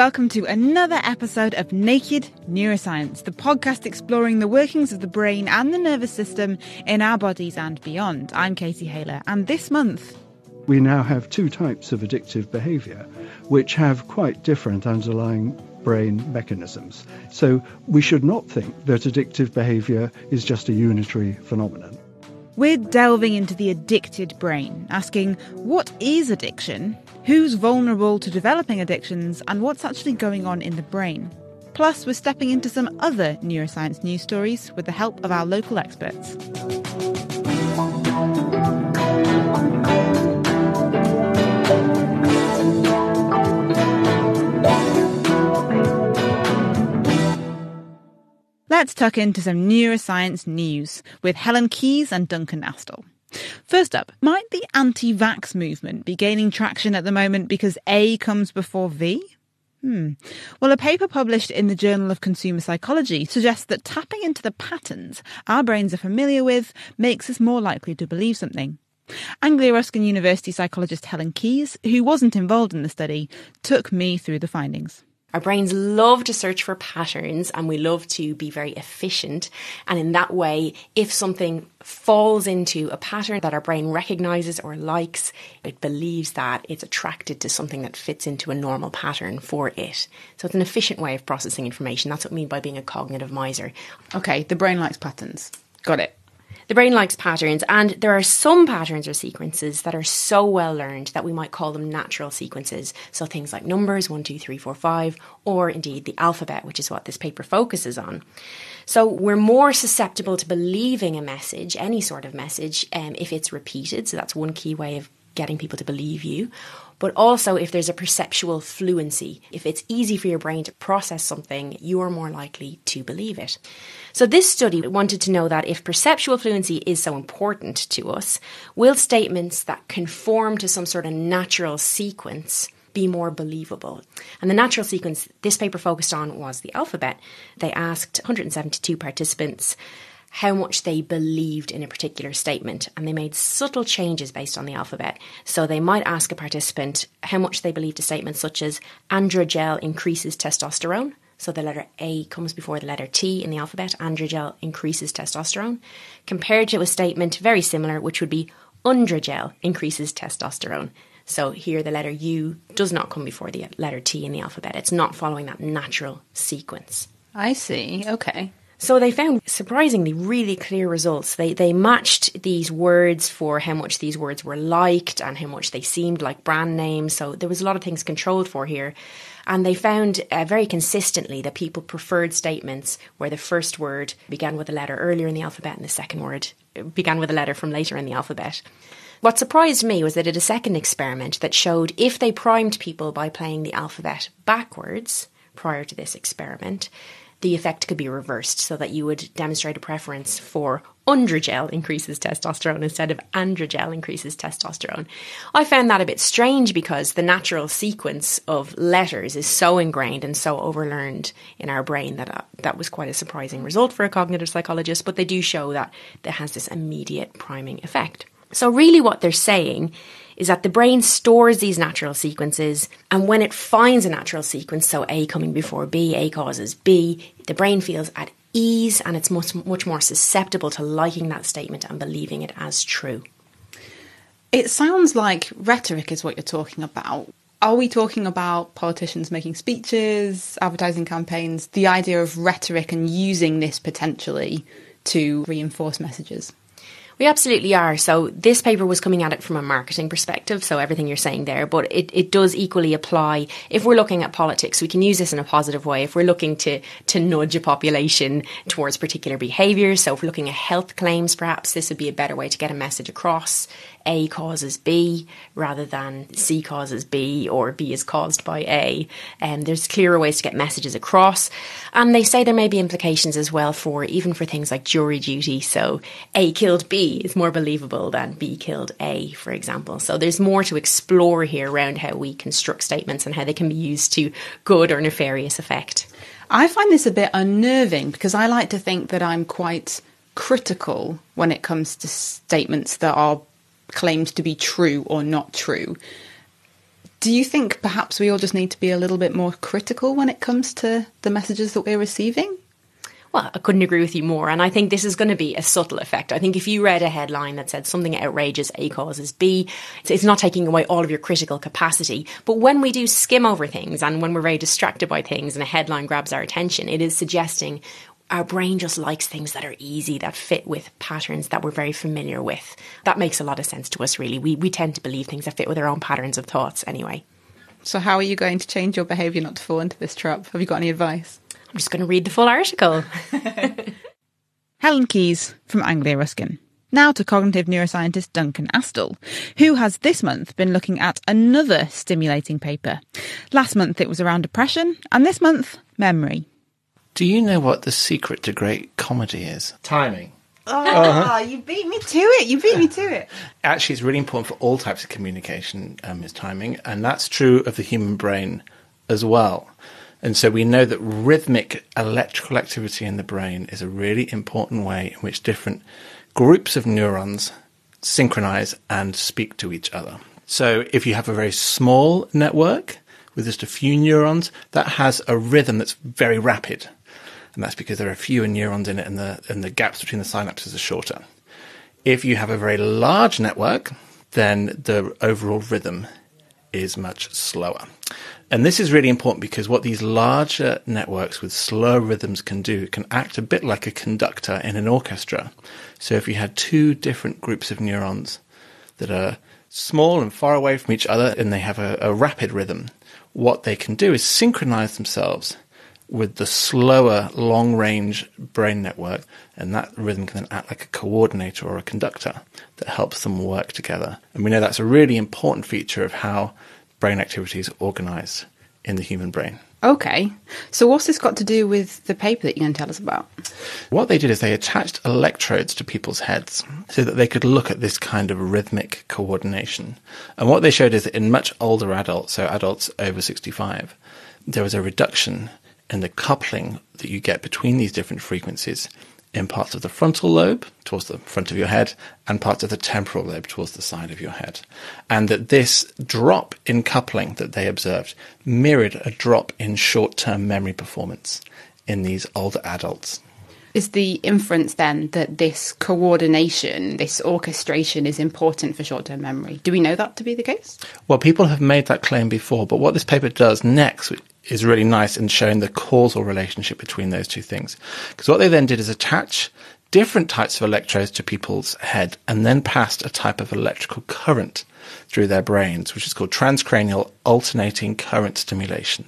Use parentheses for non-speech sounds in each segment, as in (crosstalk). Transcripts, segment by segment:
Welcome to another episode of Naked Neuroscience, the podcast exploring the workings of the brain and the nervous system in our bodies and beyond. I'm Katie Haylor, and this month. We now have two types of addictive behaviour, which have quite different underlying brain mechanisms. So we should not think that addictive behaviour is just a unitary phenomenon. We're delving into the addicted brain, asking what is addiction, who's vulnerable to developing addictions, and what's actually going on in the brain. Plus, we're stepping into some other neuroscience news stories with the help of our local experts. Let's tuck into some neuroscience news with Helen Keyes and Duncan Astle. First up, might the anti vax movement be gaining traction at the moment because A comes before V? Hmm. Well, a paper published in the Journal of Consumer Psychology suggests that tapping into the patterns our brains are familiar with makes us more likely to believe something. Anglia Ruskin University psychologist Helen Keyes, who wasn't involved in the study, took me through the findings. Our brains love to search for patterns and we love to be very efficient. And in that way, if something falls into a pattern that our brain recognizes or likes, it believes that it's attracted to something that fits into a normal pattern for it. So it's an efficient way of processing information. That's what I mean by being a cognitive miser. Okay, the brain likes patterns. Got it. The brain likes patterns, and there are some patterns or sequences that are so well learned that we might call them natural sequences. So things like numbers, one, two, three, four, five, or indeed the alphabet, which is what this paper focuses on. So we're more susceptible to believing a message, any sort of message, um, if it's repeated. So that's one key way of getting people to believe you but also if there's a perceptual fluency. If it's easy for your brain to process something, you're more likely to believe it. So this study wanted to know that if perceptual fluency is so important to us, will statements that conform to some sort of natural sequence be more believable. And the natural sequence this paper focused on was the alphabet. They asked 172 participants how much they believed in a particular statement, and they made subtle changes based on the alphabet. So they might ask a participant how much they believed a statement such as androgel increases testosterone. So the letter A comes before the letter T in the alphabet. Androgel increases testosterone, compared to a statement very similar, which would be undrogel increases testosterone. So here the letter U does not come before the letter T in the alphabet. It's not following that natural sequence. I see. Okay. So they found surprisingly really clear results. They they matched these words for how much these words were liked and how much they seemed like brand names. So there was a lot of things controlled for here. And they found uh, very consistently that people preferred statements where the first word began with a letter earlier in the alphabet and the second word began with a letter from later in the alphabet. What surprised me was they did a second experiment that showed if they primed people by playing the alphabet backwards prior to this experiment, the effect could be reversed so that you would demonstrate a preference for undrogel increases testosterone instead of androgel increases testosterone. I found that a bit strange because the natural sequence of letters is so ingrained and so overlearned in our brain that uh, that was quite a surprising result for a cognitive psychologist, but they do show that there has this immediate priming effect. So really what they're saying is that the brain stores these natural sequences, and when it finds a natural sequence, so A coming before B, A causes B, the brain feels at ease and it's much, much more susceptible to liking that statement and believing it as true. It sounds like rhetoric is what you're talking about. Are we talking about politicians making speeches, advertising campaigns, the idea of rhetoric and using this potentially to reinforce messages? We absolutely are. So this paper was coming at it from a marketing perspective, so everything you're saying there, but it, it does equally apply if we're looking at politics. We can use this in a positive way. If we're looking to to nudge a population towards particular behaviours, so if we're looking at health claims, perhaps this would be a better way to get a message across. A causes B rather than C causes B or B is caused by A. And um, there's clearer ways to get messages across. And they say there may be implications as well for even for things like jury duty. So A killed B is more believable than B killed A, for example. So there's more to explore here around how we construct statements and how they can be used to good or nefarious effect. I find this a bit unnerving because I like to think that I'm quite critical when it comes to statements that are claimed to be true or not true. Do you think perhaps we all just need to be a little bit more critical when it comes to the messages that we're receiving? Well, I couldn't agree with you more. And I think this is going to be a subtle effect. I think if you read a headline that said something outrageous, A causes B, it's not taking away all of your critical capacity. But when we do skim over things and when we're very distracted by things and a headline grabs our attention, it is suggesting our brain just likes things that are easy, that fit with patterns that we're very familiar with. That makes a lot of sense to us, really. We, we tend to believe things that fit with our own patterns of thoughts anyway. So, how are you going to change your behaviour not to fall into this trap? Have you got any advice? I'm just going to read the full article. (laughs) Helen Keyes from Anglia Ruskin. Now to cognitive neuroscientist Duncan Astle, who has this month been looking at another stimulating paper. Last month it was around depression, and this month, memory. Do you know what the secret to great comedy is? Timing. Oh, uh-huh. you beat me to it. You beat me to it. Actually, it's really important for all types of communication, um, is timing, and that's true of the human brain as well. And so we know that rhythmic electrical activity in the brain is a really important way in which different groups of neurons synchronize and speak to each other. So if you have a very small network with just a few neurons, that has a rhythm that's very rapid. And that's because there are fewer neurons in it and the, and the gaps between the synapses are shorter. If you have a very large network, then the overall rhythm is much slower. And this is really important because what these larger networks with slow rhythms can do can act a bit like a conductor in an orchestra. So if you had two different groups of neurons that are small and far away from each other and they have a, a rapid rhythm, what they can do is synchronize themselves with the slower long range brain network, and that rhythm can then act like a coordinator or a conductor that helps them work together. And we know that's a really important feature of how brain activities organized in the human brain. Okay. So, what's this got to do with the paper that you're going to tell us about? What they did is they attached electrodes to people's heads so that they could look at this kind of rhythmic coordination. And what they showed is that in much older adults, so adults over 65, there was a reduction in the coupling that you get between these different frequencies in parts of the frontal lobe towards the front of your head and parts of the temporal lobe towards the side of your head. And that this drop in coupling that they observed mirrored a drop in short term memory performance in these older adults. Is the inference then that this coordination, this orchestration is important for short term memory? Do we know that to be the case? Well, people have made that claim before, but what this paper does next is really nice in showing the causal relationship between those two things. Because what they then did is attach different types of electrodes to people's head and then passed a type of electrical current through their brains, which is called transcranial alternating current stimulation.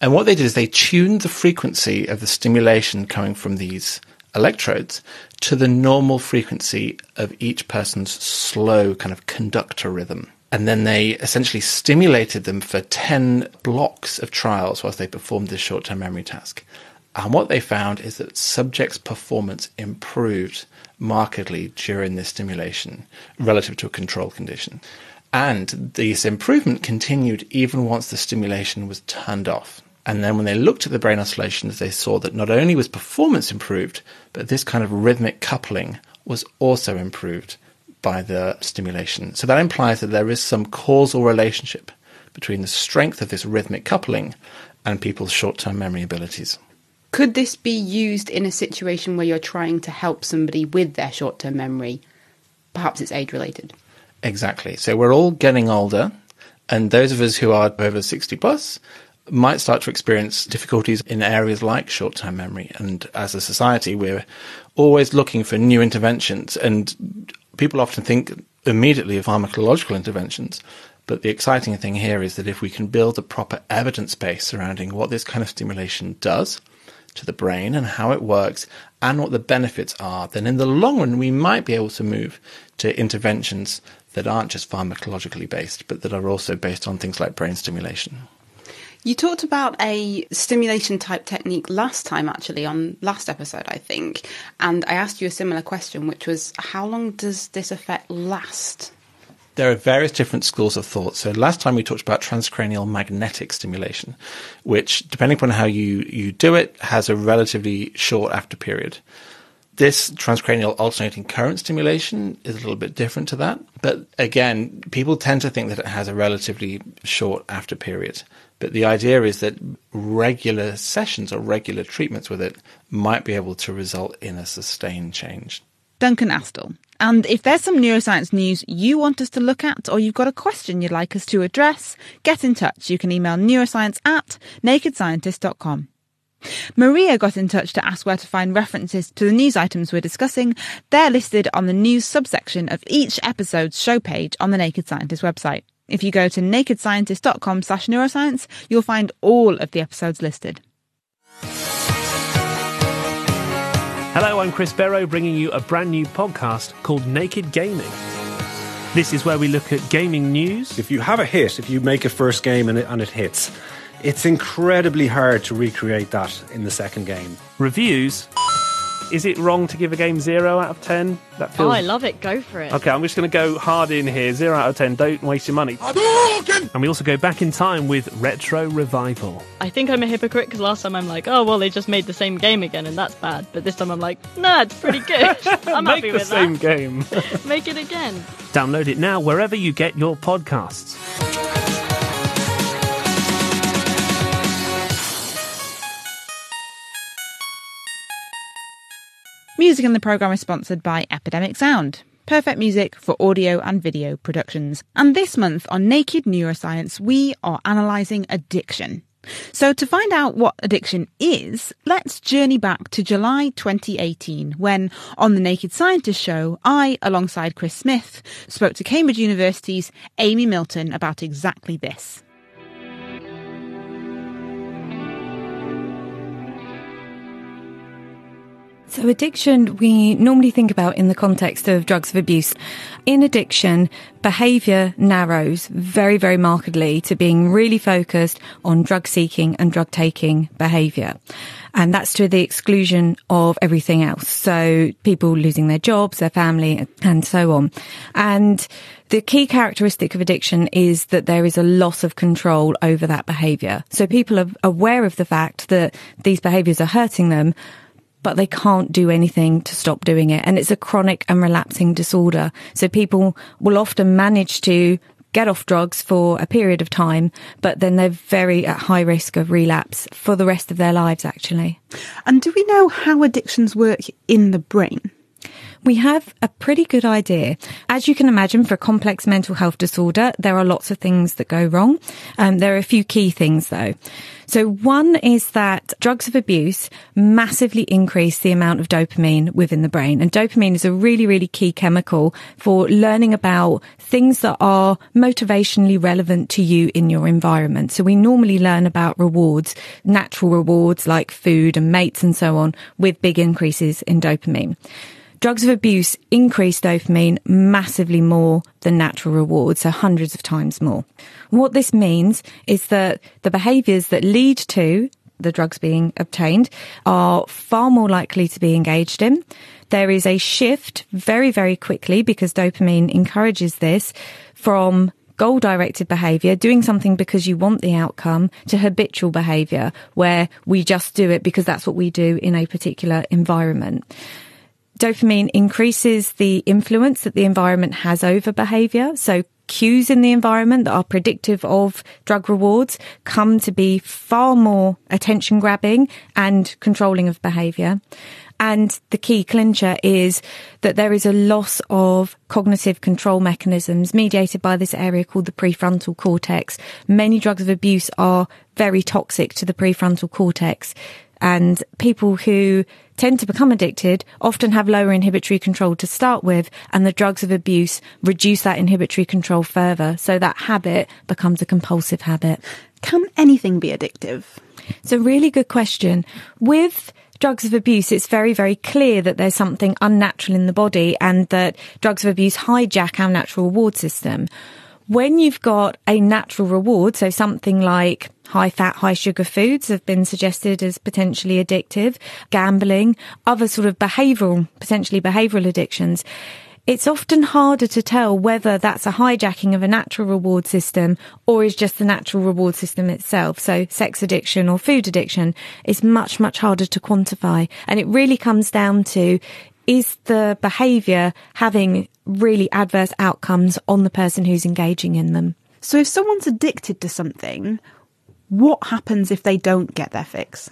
And what they did is they tuned the frequency of the stimulation coming from these electrodes to the normal frequency of each person's slow kind of conductor rhythm. And then they essentially stimulated them for 10 blocks of trials whilst they performed this short term memory task. And what they found is that subjects' performance improved markedly during this stimulation relative to a control condition. And this improvement continued even once the stimulation was turned off. And then when they looked at the brain oscillations, they saw that not only was performance improved, but this kind of rhythmic coupling was also improved by the stimulation. So that implies that there is some causal relationship between the strength of this rhythmic coupling and people's short term memory abilities. Could this be used in a situation where you're trying to help somebody with their short term memory? Perhaps it's age related. Exactly. So we're all getting older, and those of us who are over 60 plus might start to experience difficulties in areas like short term memory. And as a society, we're always looking for new interventions. And people often think immediately of pharmacological interventions. But the exciting thing here is that if we can build a proper evidence base surrounding what this kind of stimulation does to the brain and how it works and what the benefits are, then in the long run, we might be able to move to interventions that aren't just pharmacologically based, but that are also based on things like brain stimulation. You talked about a stimulation type technique last time, actually, on last episode, I think. And I asked you a similar question, which was how long does this effect last? There are various different schools of thought. So last time we talked about transcranial magnetic stimulation, which, depending upon how you, you do it, has a relatively short after period. This transcranial alternating current stimulation is a little bit different to that. But again, people tend to think that it has a relatively short after period. But the idea is that regular sessions or regular treatments with it might be able to result in a sustained change. Duncan Astle. And if there's some neuroscience news you want us to look at or you've got a question you'd like us to address, get in touch. You can email neuroscience at nakedscientist.com. Maria got in touch to ask where to find references to the news items we're discussing. They're listed on the news subsection of each episode's show page on the Naked Scientist website. If you go to nakedscientist.com slash neuroscience, you'll find all of the episodes listed. Hello, I'm Chris Barrow, bringing you a brand new podcast called Naked Gaming. This is where we look at gaming news. If you have a hit, if you make a first game and it, and it hits, it's incredibly hard to recreate that in the second game. Reviews. Is it wrong to give a game zero out of ten? That oh, feels. Oh. I love it. Go for it. Okay, I'm just going to go hard in here. Zero out of ten. Don't waste your money. And we also go back in time with Retro Revival. I think I'm a hypocrite because last time I'm like, oh, well, they just made the same game again and that's bad. But this time I'm like, nah, it's pretty (laughs) good. (laughs) I'm Make happy the same game. (laughs) Make it again. Download it now wherever you get your podcasts. Music in the programme is sponsored by Epidemic Sound. Perfect music for audio and video productions. And this month on Naked Neuroscience, we are analysing addiction. So to find out what addiction is, let's journey back to July 2018 when, on the Naked Scientist show, I, alongside Chris Smith, spoke to Cambridge University's Amy Milton about exactly this. So, addiction, we normally think about in the context of drugs of abuse. In addiction, behaviour narrows very, very markedly to being really focused on drug seeking and drug taking behaviour. And that's to the exclusion of everything else. So, people losing their jobs, their family, and so on. And the key characteristic of addiction is that there is a loss of control over that behaviour. So, people are aware of the fact that these behaviours are hurting them but they can't do anything to stop doing it. And it's a chronic and relapsing disorder. So people will often manage to get off drugs for a period of time, but then they're very at high risk of relapse for the rest of their lives, actually. And do we know how addictions work in the brain? We have a pretty good idea. As you can imagine, for a complex mental health disorder, there are lots of things that go wrong. Um, there are a few key things though. So one is that drugs of abuse massively increase the amount of dopamine within the brain. And dopamine is a really, really key chemical for learning about things that are motivationally relevant to you in your environment. So we normally learn about rewards, natural rewards like food and mates and so on with big increases in dopamine. Drugs of abuse increase dopamine massively more than natural rewards, so hundreds of times more. What this means is that the behaviours that lead to the drugs being obtained are far more likely to be engaged in. There is a shift very, very quickly because dopamine encourages this from goal directed behavior, doing something because you want the outcome, to habitual behavior where we just do it because that's what we do in a particular environment. Dopamine increases the influence that the environment has over behavior. So cues in the environment that are predictive of drug rewards come to be far more attention grabbing and controlling of behavior. And the key clincher is that there is a loss of cognitive control mechanisms mediated by this area called the prefrontal cortex. Many drugs of abuse are very toxic to the prefrontal cortex. And people who tend to become addicted often have lower inhibitory control to start with, and the drugs of abuse reduce that inhibitory control further. So that habit becomes a compulsive habit. Can anything be addictive? It's a really good question. With drugs of abuse, it's very, very clear that there's something unnatural in the body and that drugs of abuse hijack our natural reward system. When you've got a natural reward, so something like high fat, high sugar foods have been suggested as potentially addictive, gambling, other sort of behavioral, potentially behavioral addictions. it's often harder to tell whether that's a hijacking of a natural reward system or is just the natural reward system itself. So sex addiction or food addiction is much, much harder to quantify. And it really comes down to is the behavior having really adverse outcomes on the person who's engaging in them? So if someone's addicted to something, what happens if they don't get their fix?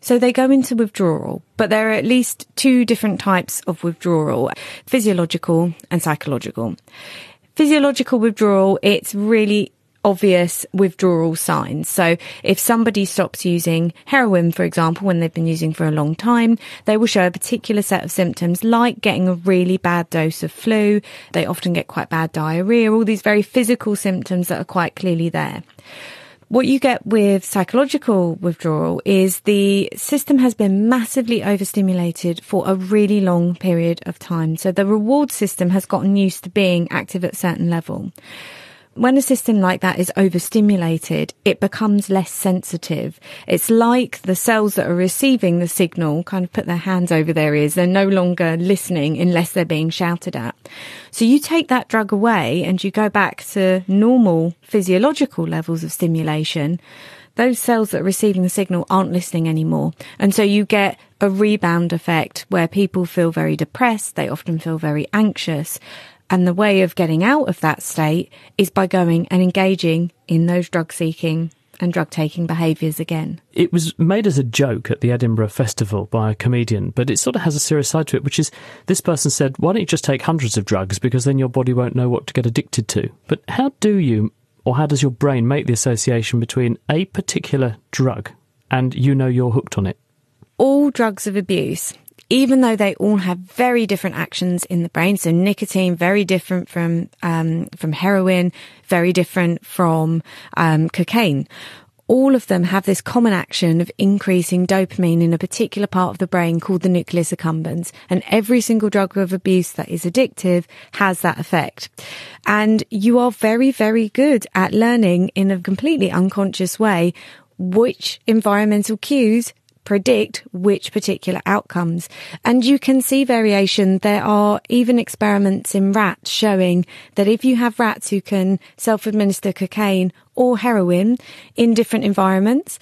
So they go into withdrawal, but there are at least two different types of withdrawal, physiological and psychological. Physiological withdrawal, it's really obvious withdrawal signs. So if somebody stops using heroin, for example, when they've been using for a long time, they will show a particular set of symptoms like getting a really bad dose of flu. They often get quite bad diarrhea, all these very physical symptoms that are quite clearly there. What you get with psychological withdrawal is the system has been massively overstimulated for a really long period of time. So the reward system has gotten used to being active at a certain level when a system like that is overstimulated, it becomes less sensitive. It's like the cells that are receiving the signal kind of put their hands over their ears. They're no longer listening unless they're being shouted at. So you take that drug away and you go back to normal physiological levels of stimulation. Those cells that are receiving the signal aren't listening anymore. And so you get a rebound effect where people feel very depressed. They often feel very anxious. And the way of getting out of that state is by going and engaging in those drug seeking and drug taking behaviours again. It was made as a joke at the Edinburgh Festival by a comedian, but it sort of has a serious side to it, which is this person said, Why don't you just take hundreds of drugs because then your body won't know what to get addicted to? But how do you, or how does your brain make the association between a particular drug and you know you're hooked on it? All drugs of abuse even though they all have very different actions in the brain. So nicotine, very different from, um, from heroin, very different from, um, cocaine. All of them have this common action of increasing dopamine in a particular part of the brain called the nucleus accumbens. And every single drug of abuse that is addictive has that effect. And you are very, very good at learning in a completely unconscious way which environmental cues predict which particular outcomes. And you can see variation. There are even experiments in rats showing that if you have rats who can self-administer cocaine or heroin in different environments,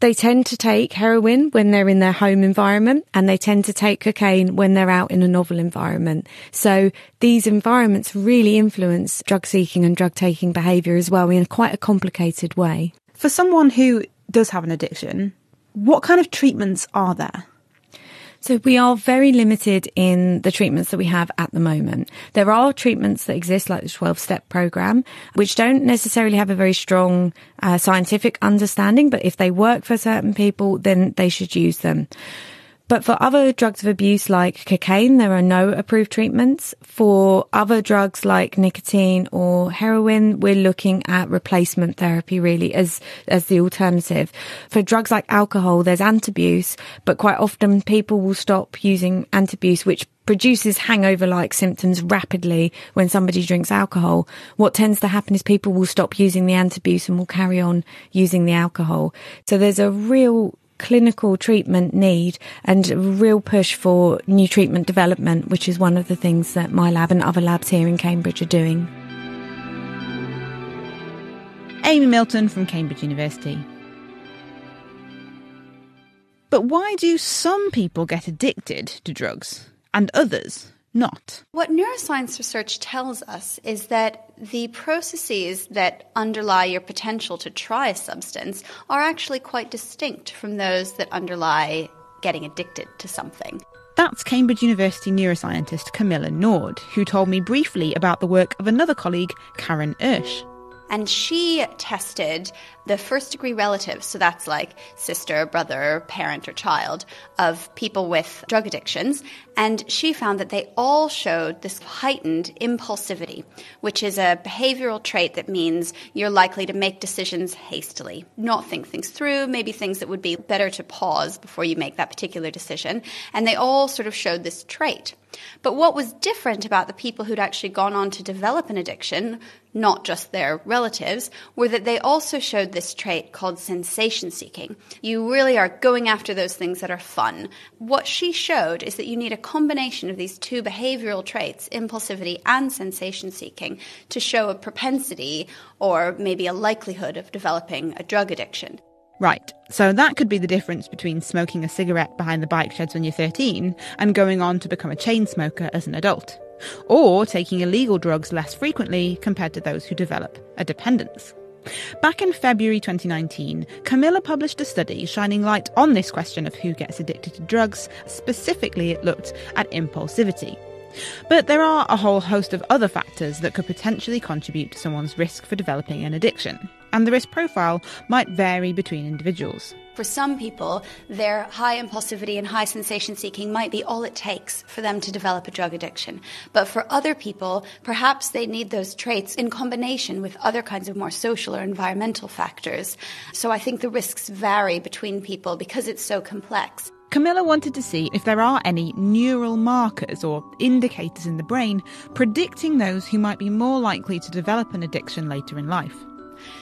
they tend to take heroin when they're in their home environment and they tend to take cocaine when they're out in a novel environment. So these environments really influence drug seeking and drug taking behavior as well in quite a complicated way. For someone who does have an addiction, what kind of treatments are there? So we are very limited in the treatments that we have at the moment. There are treatments that exist like the 12 step program, which don't necessarily have a very strong uh, scientific understanding, but if they work for certain people, then they should use them. But for other drugs of abuse like cocaine, there are no approved treatments. For other drugs like nicotine or heroin, we're looking at replacement therapy really as, as the alternative. For drugs like alcohol, there's antabuse, but quite often people will stop using antabuse, which produces hangover like symptoms rapidly when somebody drinks alcohol. What tends to happen is people will stop using the antabuse and will carry on using the alcohol. So there's a real clinical treatment need and a real push for new treatment development, which is one of the things that my lab and other labs here in Cambridge are doing. Amy Milton from Cambridge University. But why do some people get addicted to drugs and others not. What neuroscience research tells us is that the processes that underlie your potential to try a substance are actually quite distinct from those that underlie getting addicted to something. That's Cambridge University neuroscientist Camilla Nord, who told me briefly about the work of another colleague, Karen Ersche. And she tested the first degree relatives, so that's like sister, brother, parent, or child, of people with drug addictions. And she found that they all showed this heightened impulsivity, which is a behavioral trait that means you're likely to make decisions hastily, not think things through, maybe things that would be better to pause before you make that particular decision. And they all sort of showed this trait. But what was different about the people who'd actually gone on to develop an addiction, not just their relatives, were that they also showed this trait called sensation seeking. You really are going after those things that are fun. What she showed is that you need a combination of these two behavioral traits, impulsivity and sensation seeking, to show a propensity or maybe a likelihood of developing a drug addiction. Right, so that could be the difference between smoking a cigarette behind the bike sheds when you're 13 and going on to become a chain smoker as an adult. Or taking illegal drugs less frequently compared to those who develop a dependence. Back in February 2019, Camilla published a study shining light on this question of who gets addicted to drugs. Specifically, it looked at impulsivity. But there are a whole host of other factors that could potentially contribute to someone's risk for developing an addiction and the risk profile might vary between individuals. For some people, their high impulsivity and high sensation seeking might be all it takes for them to develop a drug addiction. But for other people, perhaps they need those traits in combination with other kinds of more social or environmental factors. So I think the risks vary between people because it's so complex. Camilla wanted to see if there are any neural markers or indicators in the brain predicting those who might be more likely to develop an addiction later in life.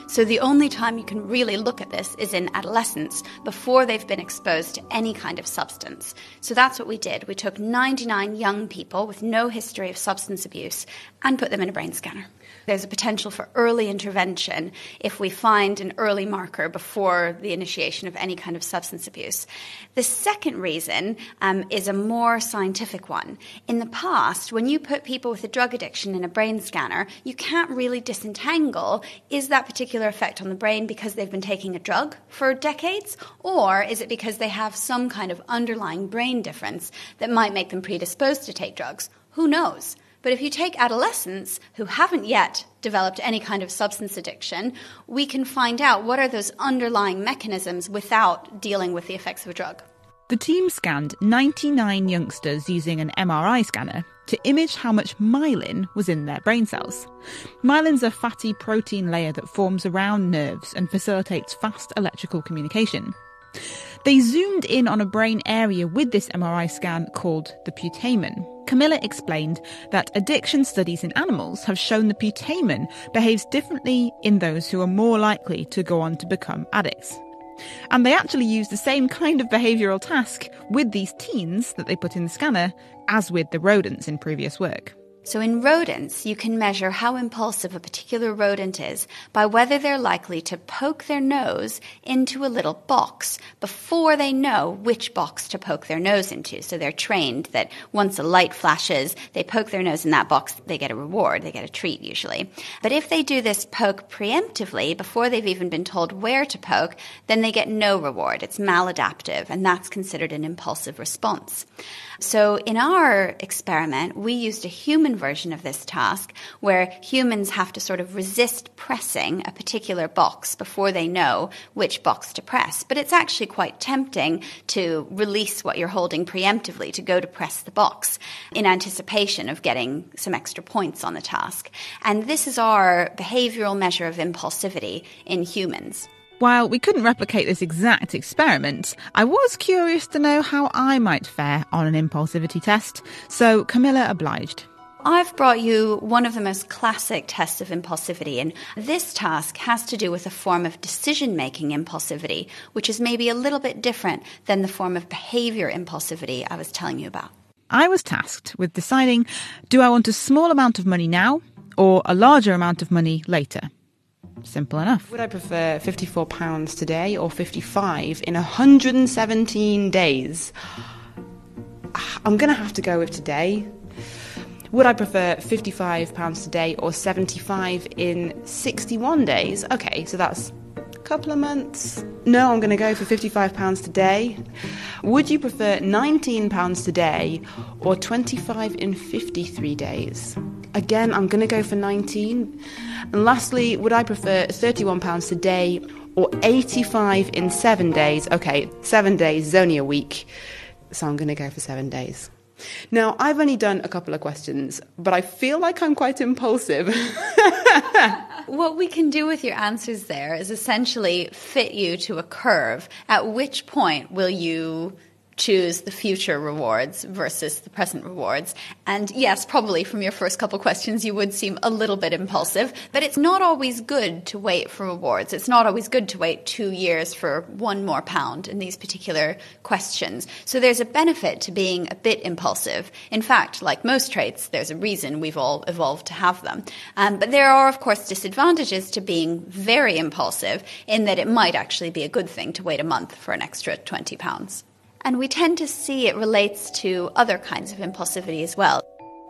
So the only time you can really look at this is in adolescence before they've been exposed to any kind of substance. So that's what we did. We took 99 young people with no history of substance abuse and put them in a brain scanner. There's a potential for early intervention if we find an early marker before the initiation of any kind of substance abuse. The second reason um, is a more scientific one. In the past, when you put people with a drug addiction in a brain scanner, you can't really disentangle is that particular effect on the brain because they've been taking a drug for decades, or is it because they have some kind of underlying brain difference that might make them predisposed to take drugs? Who knows? But if you take adolescents who haven't yet developed any kind of substance addiction, we can find out what are those underlying mechanisms without dealing with the effects of a drug. The team scanned 99 youngsters using an MRI scanner to image how much myelin was in their brain cells. Myelin's a fatty protein layer that forms around nerves and facilitates fast electrical communication. They zoomed in on a brain area with this MRI scan called the putamen. Camilla explained that addiction studies in animals have shown the putamen behaves differently in those who are more likely to go on to become addicts. And they actually used the same kind of behavioural task with these teens that they put in the scanner as with the rodents in previous work. So in rodents, you can measure how impulsive a particular rodent is by whether they're likely to poke their nose into a little box before they know which box to poke their nose into. So they're trained that once a light flashes, they poke their nose in that box, they get a reward, they get a treat usually. But if they do this poke preemptively before they've even been told where to poke, then they get no reward. It's maladaptive, and that's considered an impulsive response. So in our experiment, we used a human version of this task where humans have to sort of resist pressing a particular box before they know which box to press. But it's actually quite tempting to release what you're holding preemptively to go to press the box in anticipation of getting some extra points on the task. And this is our behavioral measure of impulsivity in humans. While we couldn't replicate this exact experiment, I was curious to know how I might fare on an impulsivity test, so Camilla obliged. I've brought you one of the most classic tests of impulsivity, and this task has to do with a form of decision making impulsivity, which is maybe a little bit different than the form of behavior impulsivity I was telling you about. I was tasked with deciding do I want a small amount of money now or a larger amount of money later? Simple enough. Would I prefer £54 today or 55 in 117 days? I'm going to have to go with today. Would I prefer £55 today or 75 in 61 days? Okay, so that's a couple of months. No, I'm going to go for £55 today. Would you prefer £19 today or 25 in 53 days? Again, I'm going to go for 19. And lastly, would I prefer £31 today or 85 in seven days? Okay, seven days is only a week, so I'm going to go for seven days. Now, I've only done a couple of questions, but I feel like I'm quite impulsive. (laughs) what we can do with your answers there is essentially fit you to a curve. At which point will you choose the future rewards versus the present rewards. And yes, probably from your first couple questions, you would seem a little bit impulsive, but it's not always good to wait for rewards. It's not always good to wait two years for one more pound in these particular questions. So there's a benefit to being a bit impulsive. In fact, like most traits, there's a reason we've all evolved to have them. Um, but there are, of course, disadvantages to being very impulsive in that it might actually be a good thing to wait a month for an extra 20 pounds. And we tend to see it relates to other kinds of impulsivity as well.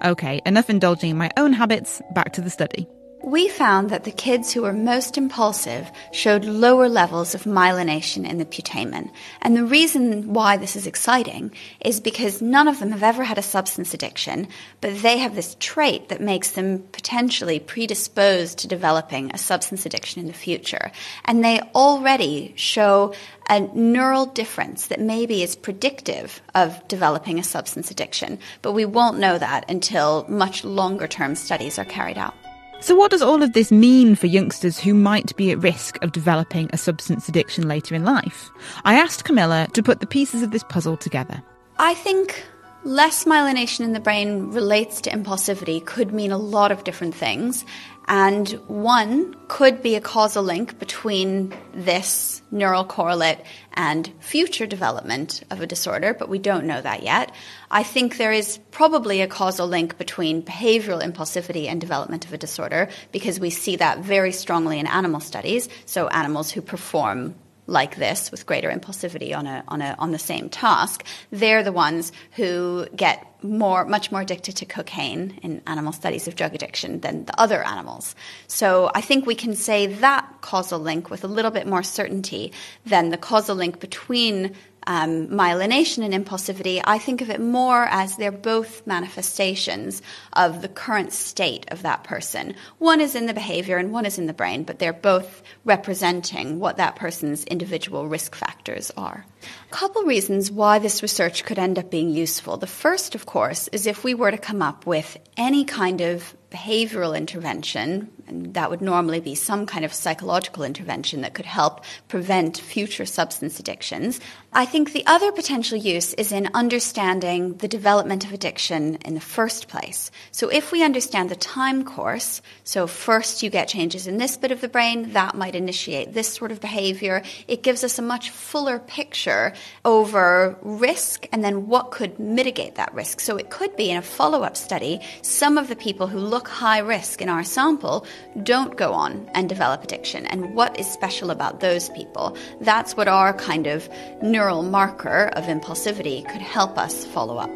Okay, enough indulging in my own habits, back to the study. We found that the kids who were most impulsive showed lower levels of myelination in the putamen. And the reason why this is exciting is because none of them have ever had a substance addiction, but they have this trait that makes them potentially predisposed to developing a substance addiction in the future. And they already show a neural difference that maybe is predictive of developing a substance addiction, but we won't know that until much longer term studies are carried out. So, what does all of this mean for youngsters who might be at risk of developing a substance addiction later in life? I asked Camilla to put the pieces of this puzzle together. I think less myelination in the brain relates to impulsivity could mean a lot of different things. And one could be a causal link between this neural correlate and future development of a disorder, but we don't know that yet. I think there is probably a causal link between behavioral impulsivity and development of a disorder because we see that very strongly in animal studies. So, animals who perform like this with greater impulsivity on a on a on the same task, they're the ones who get more much more addicted to cocaine in animal studies of drug addiction than the other animals. So I think we can say that causal link with a little bit more certainty than the causal link between um, myelination and impulsivity, I think of it more as they're both manifestations of the current state of that person. One is in the behavior and one is in the brain, but they're both representing what that person's individual risk factors are. A couple reasons why this research could end up being useful. The first, of course, is if we were to come up with any kind of behavioral intervention, and that would normally be some kind of psychological intervention that could help prevent future substance addictions. I think the other potential use is in understanding the development of addiction in the first place. So if we understand the time course, so first you get changes in this bit of the brain, that might initiate this sort of behavior, it gives us a much fuller picture over risk and then what could mitigate that risk. So it could be in a follow up study, some of the people who look look high risk in our sample don't go on and develop addiction. And what is special about those people? That's what our kind of neural marker of impulsivity could help us follow up.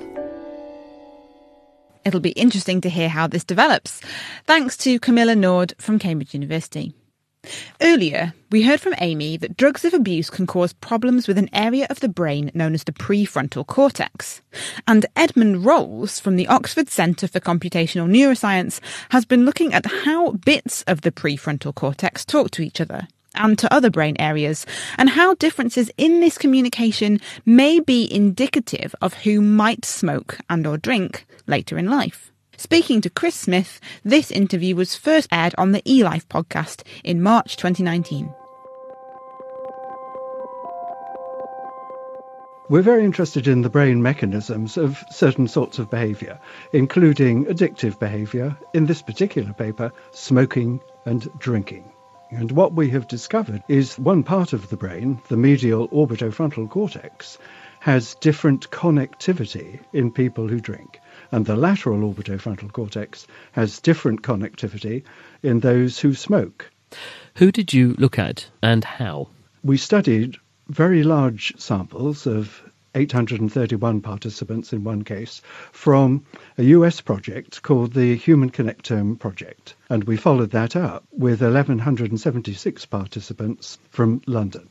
It'll be interesting to hear how this develops. Thanks to Camilla Nord from Cambridge University. Earlier, we heard from Amy that drugs of abuse can cause problems with an area of the brain known as the prefrontal cortex. And Edmund Rolls from the Oxford Centre for Computational Neuroscience has been looking at how bits of the prefrontal cortex talk to each other and to other brain areas, and how differences in this communication may be indicative of who might smoke and or drink later in life. Speaking to Chris Smith, this interview was first aired on the eLife podcast in March 2019. We're very interested in the brain mechanisms of certain sorts of behavior, including addictive behavior, in this particular paper, smoking and drinking. And what we have discovered is one part of the brain, the medial orbitofrontal cortex, has different connectivity in people who drink and the lateral orbitofrontal cortex has different connectivity in those who smoke. Who did you look at and how? We studied very large samples of 831 participants in one case from a US project called the Human Connectome Project. And we followed that up with 1,176 participants from London.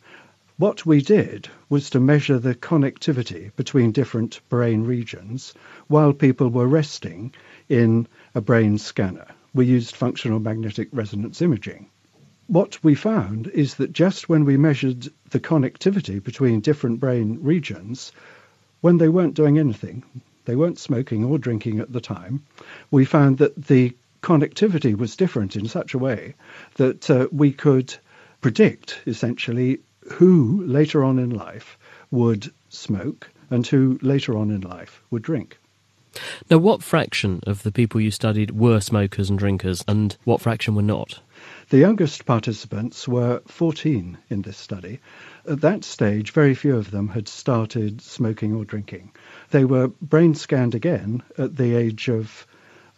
What we did was to measure the connectivity between different brain regions while people were resting in a brain scanner. We used functional magnetic resonance imaging. What we found is that just when we measured the connectivity between different brain regions, when they weren't doing anything, they weren't smoking or drinking at the time, we found that the connectivity was different in such a way that uh, we could predict essentially who later on in life would smoke and who later on in life would drink. Now, what fraction of the people you studied were smokers and drinkers, and what fraction were not? The youngest participants were 14 in this study. At that stage, very few of them had started smoking or drinking. They were brain scanned again at the age of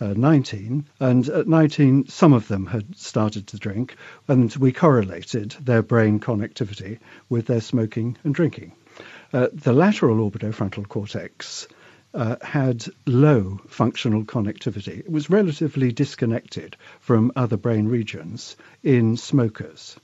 uh, 19, and at 19, some of them had started to drink, and we correlated their brain connectivity with their smoking and drinking. Uh, the lateral orbitofrontal cortex uh, had low functional connectivity. It was relatively disconnected from other brain regions in smokers.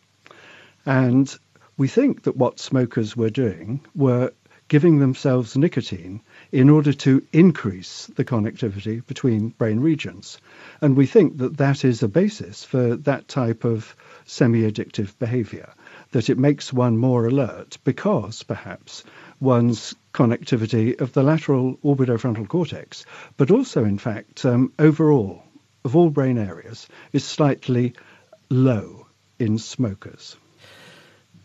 And we think that what smokers were doing were giving themselves nicotine in order to increase the connectivity between brain regions. And we think that that is a basis for that type of semi-addictive behavior, that it makes one more alert because perhaps one's connectivity of the lateral orbitofrontal cortex, but also, in fact, um, overall, of all brain areas, is slightly low in smokers.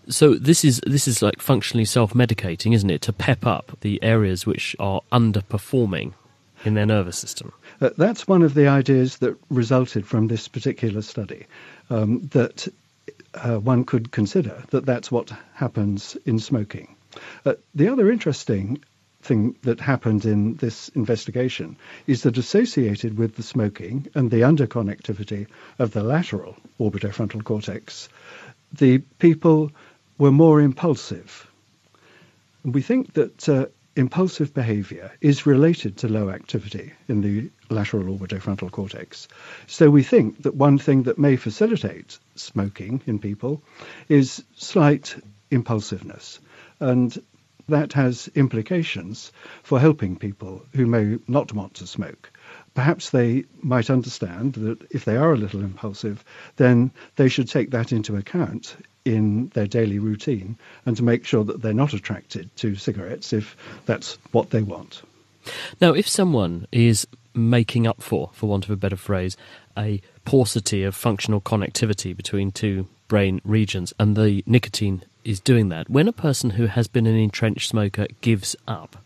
So this is this is like functionally self-medicating, isn't it, to pep up the areas which are underperforming in their nervous system? Uh, that's one of the ideas that resulted from this particular study. Um, that uh, one could consider that that's what happens in smoking. Uh, the other interesting thing that happened in this investigation is that associated with the smoking and the underconnectivity of the lateral orbitofrontal cortex, the people were more impulsive. And we think that uh, impulsive behavior is related to low activity in the lateral orbitofrontal cortex. So we think that one thing that may facilitate smoking in people is slight impulsiveness. And that has implications for helping people who may not want to smoke. Perhaps they might understand that if they are a little impulsive, then they should take that into account in their daily routine and to make sure that they're not attracted to cigarettes if that's what they want. Now, if someone is making up for, for want of a better phrase, a paucity of functional connectivity between two brain regions, and the nicotine is doing that, when a person who has been an entrenched smoker gives up,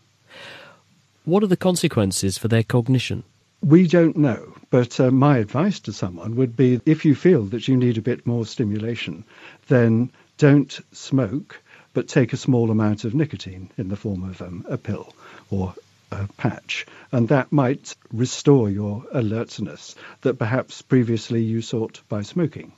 what are the consequences for their cognition? We don't know, but uh, my advice to someone would be if you feel that you need a bit more stimulation, then don't smoke, but take a small amount of nicotine in the form of um, a pill or a patch. And that might restore your alertness that perhaps previously you sought by smoking.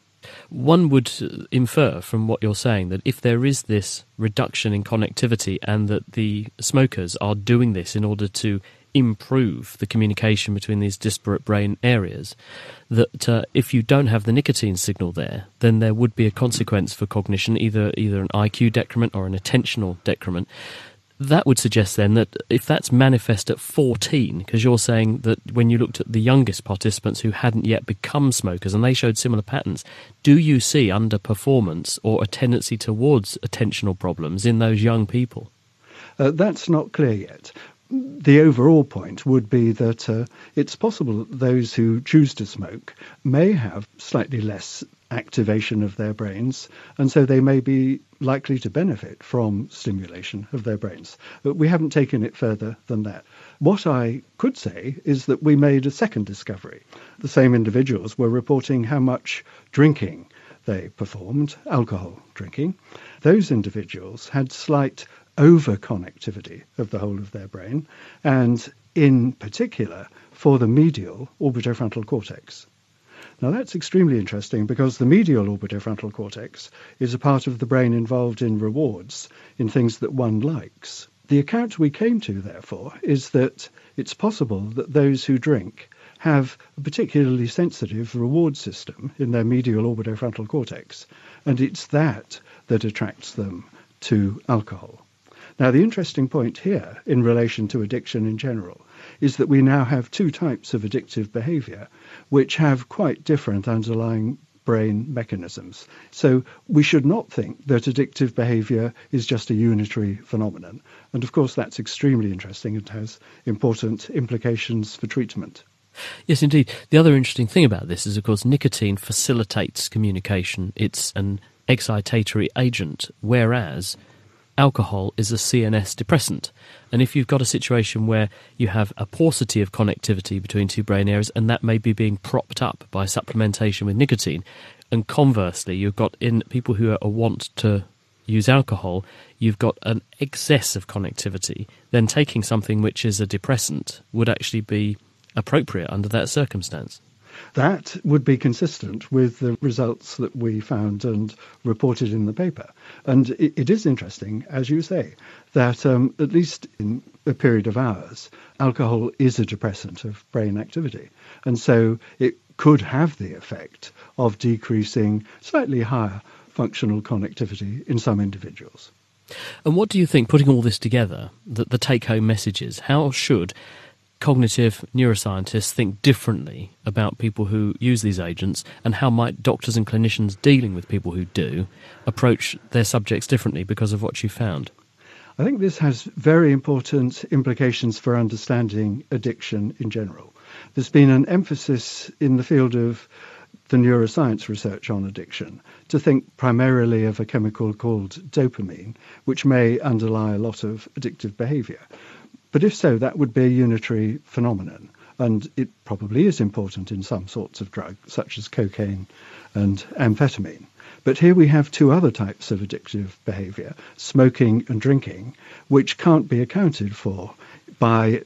One would infer from what you're saying that if there is this reduction in connectivity and that the smokers are doing this in order to improve the communication between these disparate brain areas, that uh, if you don't have the nicotine signal there, then there would be a consequence for cognition, either either an IQ decrement or an attentional decrement that would suggest then that if that's manifest at 14, because you're saying that when you looked at the youngest participants who hadn't yet become smokers and they showed similar patterns, do you see underperformance or a tendency towards attentional problems in those young people? Uh, that's not clear yet. The overall point would be that uh, it's possible that those who choose to smoke may have slightly less activation of their brains, and so they may be likely to benefit from stimulation of their brains. But we haven't taken it further than that. What I could say is that we made a second discovery. The same individuals were reporting how much drinking they performed, alcohol drinking. Those individuals had slight overconnectivity of the whole of their brain, and in particular for the medial orbitofrontal cortex. Now that's extremely interesting because the medial orbitofrontal cortex is a part of the brain involved in rewards, in things that one likes. The account we came to, therefore, is that it's possible that those who drink have a particularly sensitive reward system in their medial orbitofrontal cortex, and it's that that attracts them to alcohol. Now, the interesting point here in relation to addiction in general is that we now have two types of addictive behavior which have quite different underlying brain mechanisms. So we should not think that addictive behavior is just a unitary phenomenon. And of course, that's extremely interesting and has important implications for treatment. Yes, indeed. The other interesting thing about this is, of course, nicotine facilitates communication. It's an excitatory agent, whereas alcohol is a CNS depressant. And if you've got a situation where you have a paucity of connectivity between two brain areas, and that may be being propped up by supplementation with nicotine, and conversely, you've got in people who are want to use alcohol, you've got an excess of connectivity, then taking something which is a depressant would actually be appropriate under that circumstance. That would be consistent with the results that we found and reported in the paper. And it, it is interesting, as you say, that um, at least in a period of hours, alcohol is a depressant of brain activity. And so it could have the effect of decreasing slightly higher functional connectivity in some individuals. And what do you think, putting all this together, that the take home message is? How should cognitive neuroscientists think differently about people who use these agents, and how might doctors and clinicians dealing with people who do approach their subjects differently because of what you found? I think this has very important implications for understanding addiction in general. There's been an emphasis in the field of the neuroscience research on addiction to think primarily of a chemical called dopamine, which may underlie a lot of addictive behavior. But if so, that would be a unitary phenomenon. And it probably is important in some sorts of drug, such as cocaine and amphetamine. But here we have two other types of addictive behavior, smoking and drinking, which can't be accounted for by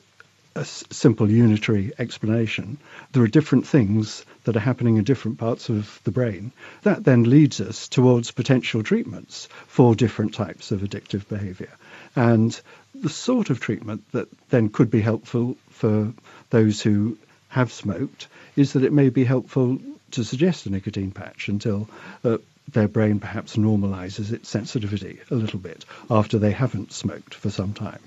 a simple unitary explanation. There are different things that are happening in different parts of the brain. That then leads us towards potential treatments for different types of addictive behavior. And the sort of treatment that then could be helpful for those who have smoked is that it may be helpful to suggest a nicotine patch until uh, their brain perhaps normalizes its sensitivity a little bit after they haven't smoked for some time.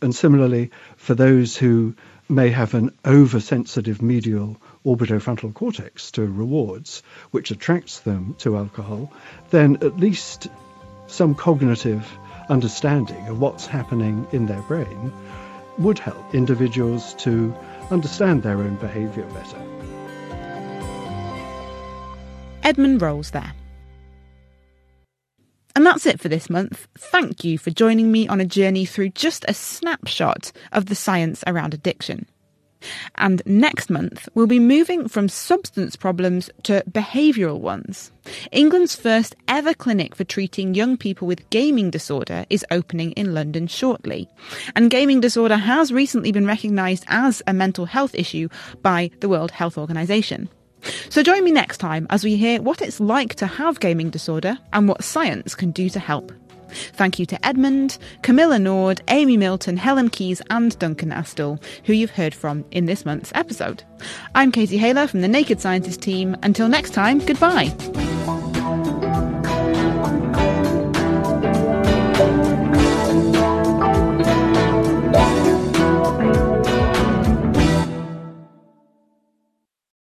And similarly, for those who may have an oversensitive medial orbitofrontal cortex to rewards, which attracts them to alcohol, then at least some cognitive understanding of what's happening in their brain would help individuals to understand their own behaviour better. Edmund Rolls there. And that's it for this month. Thank you for joining me on a journey through just a snapshot of the science around addiction. And next month, we'll be moving from substance problems to behavioural ones. England's first ever clinic for treating young people with gaming disorder is opening in London shortly. And gaming disorder has recently been recognised as a mental health issue by the World Health Organization. So join me next time as we hear what it's like to have gaming disorder and what science can do to help. Thank you to Edmund, Camilla Nord, Amy Milton, Helen Keyes, and Duncan Astle, who you've heard from in this month's episode. I'm Katie Haylor from the Naked Scientist team. Until next time, goodbye.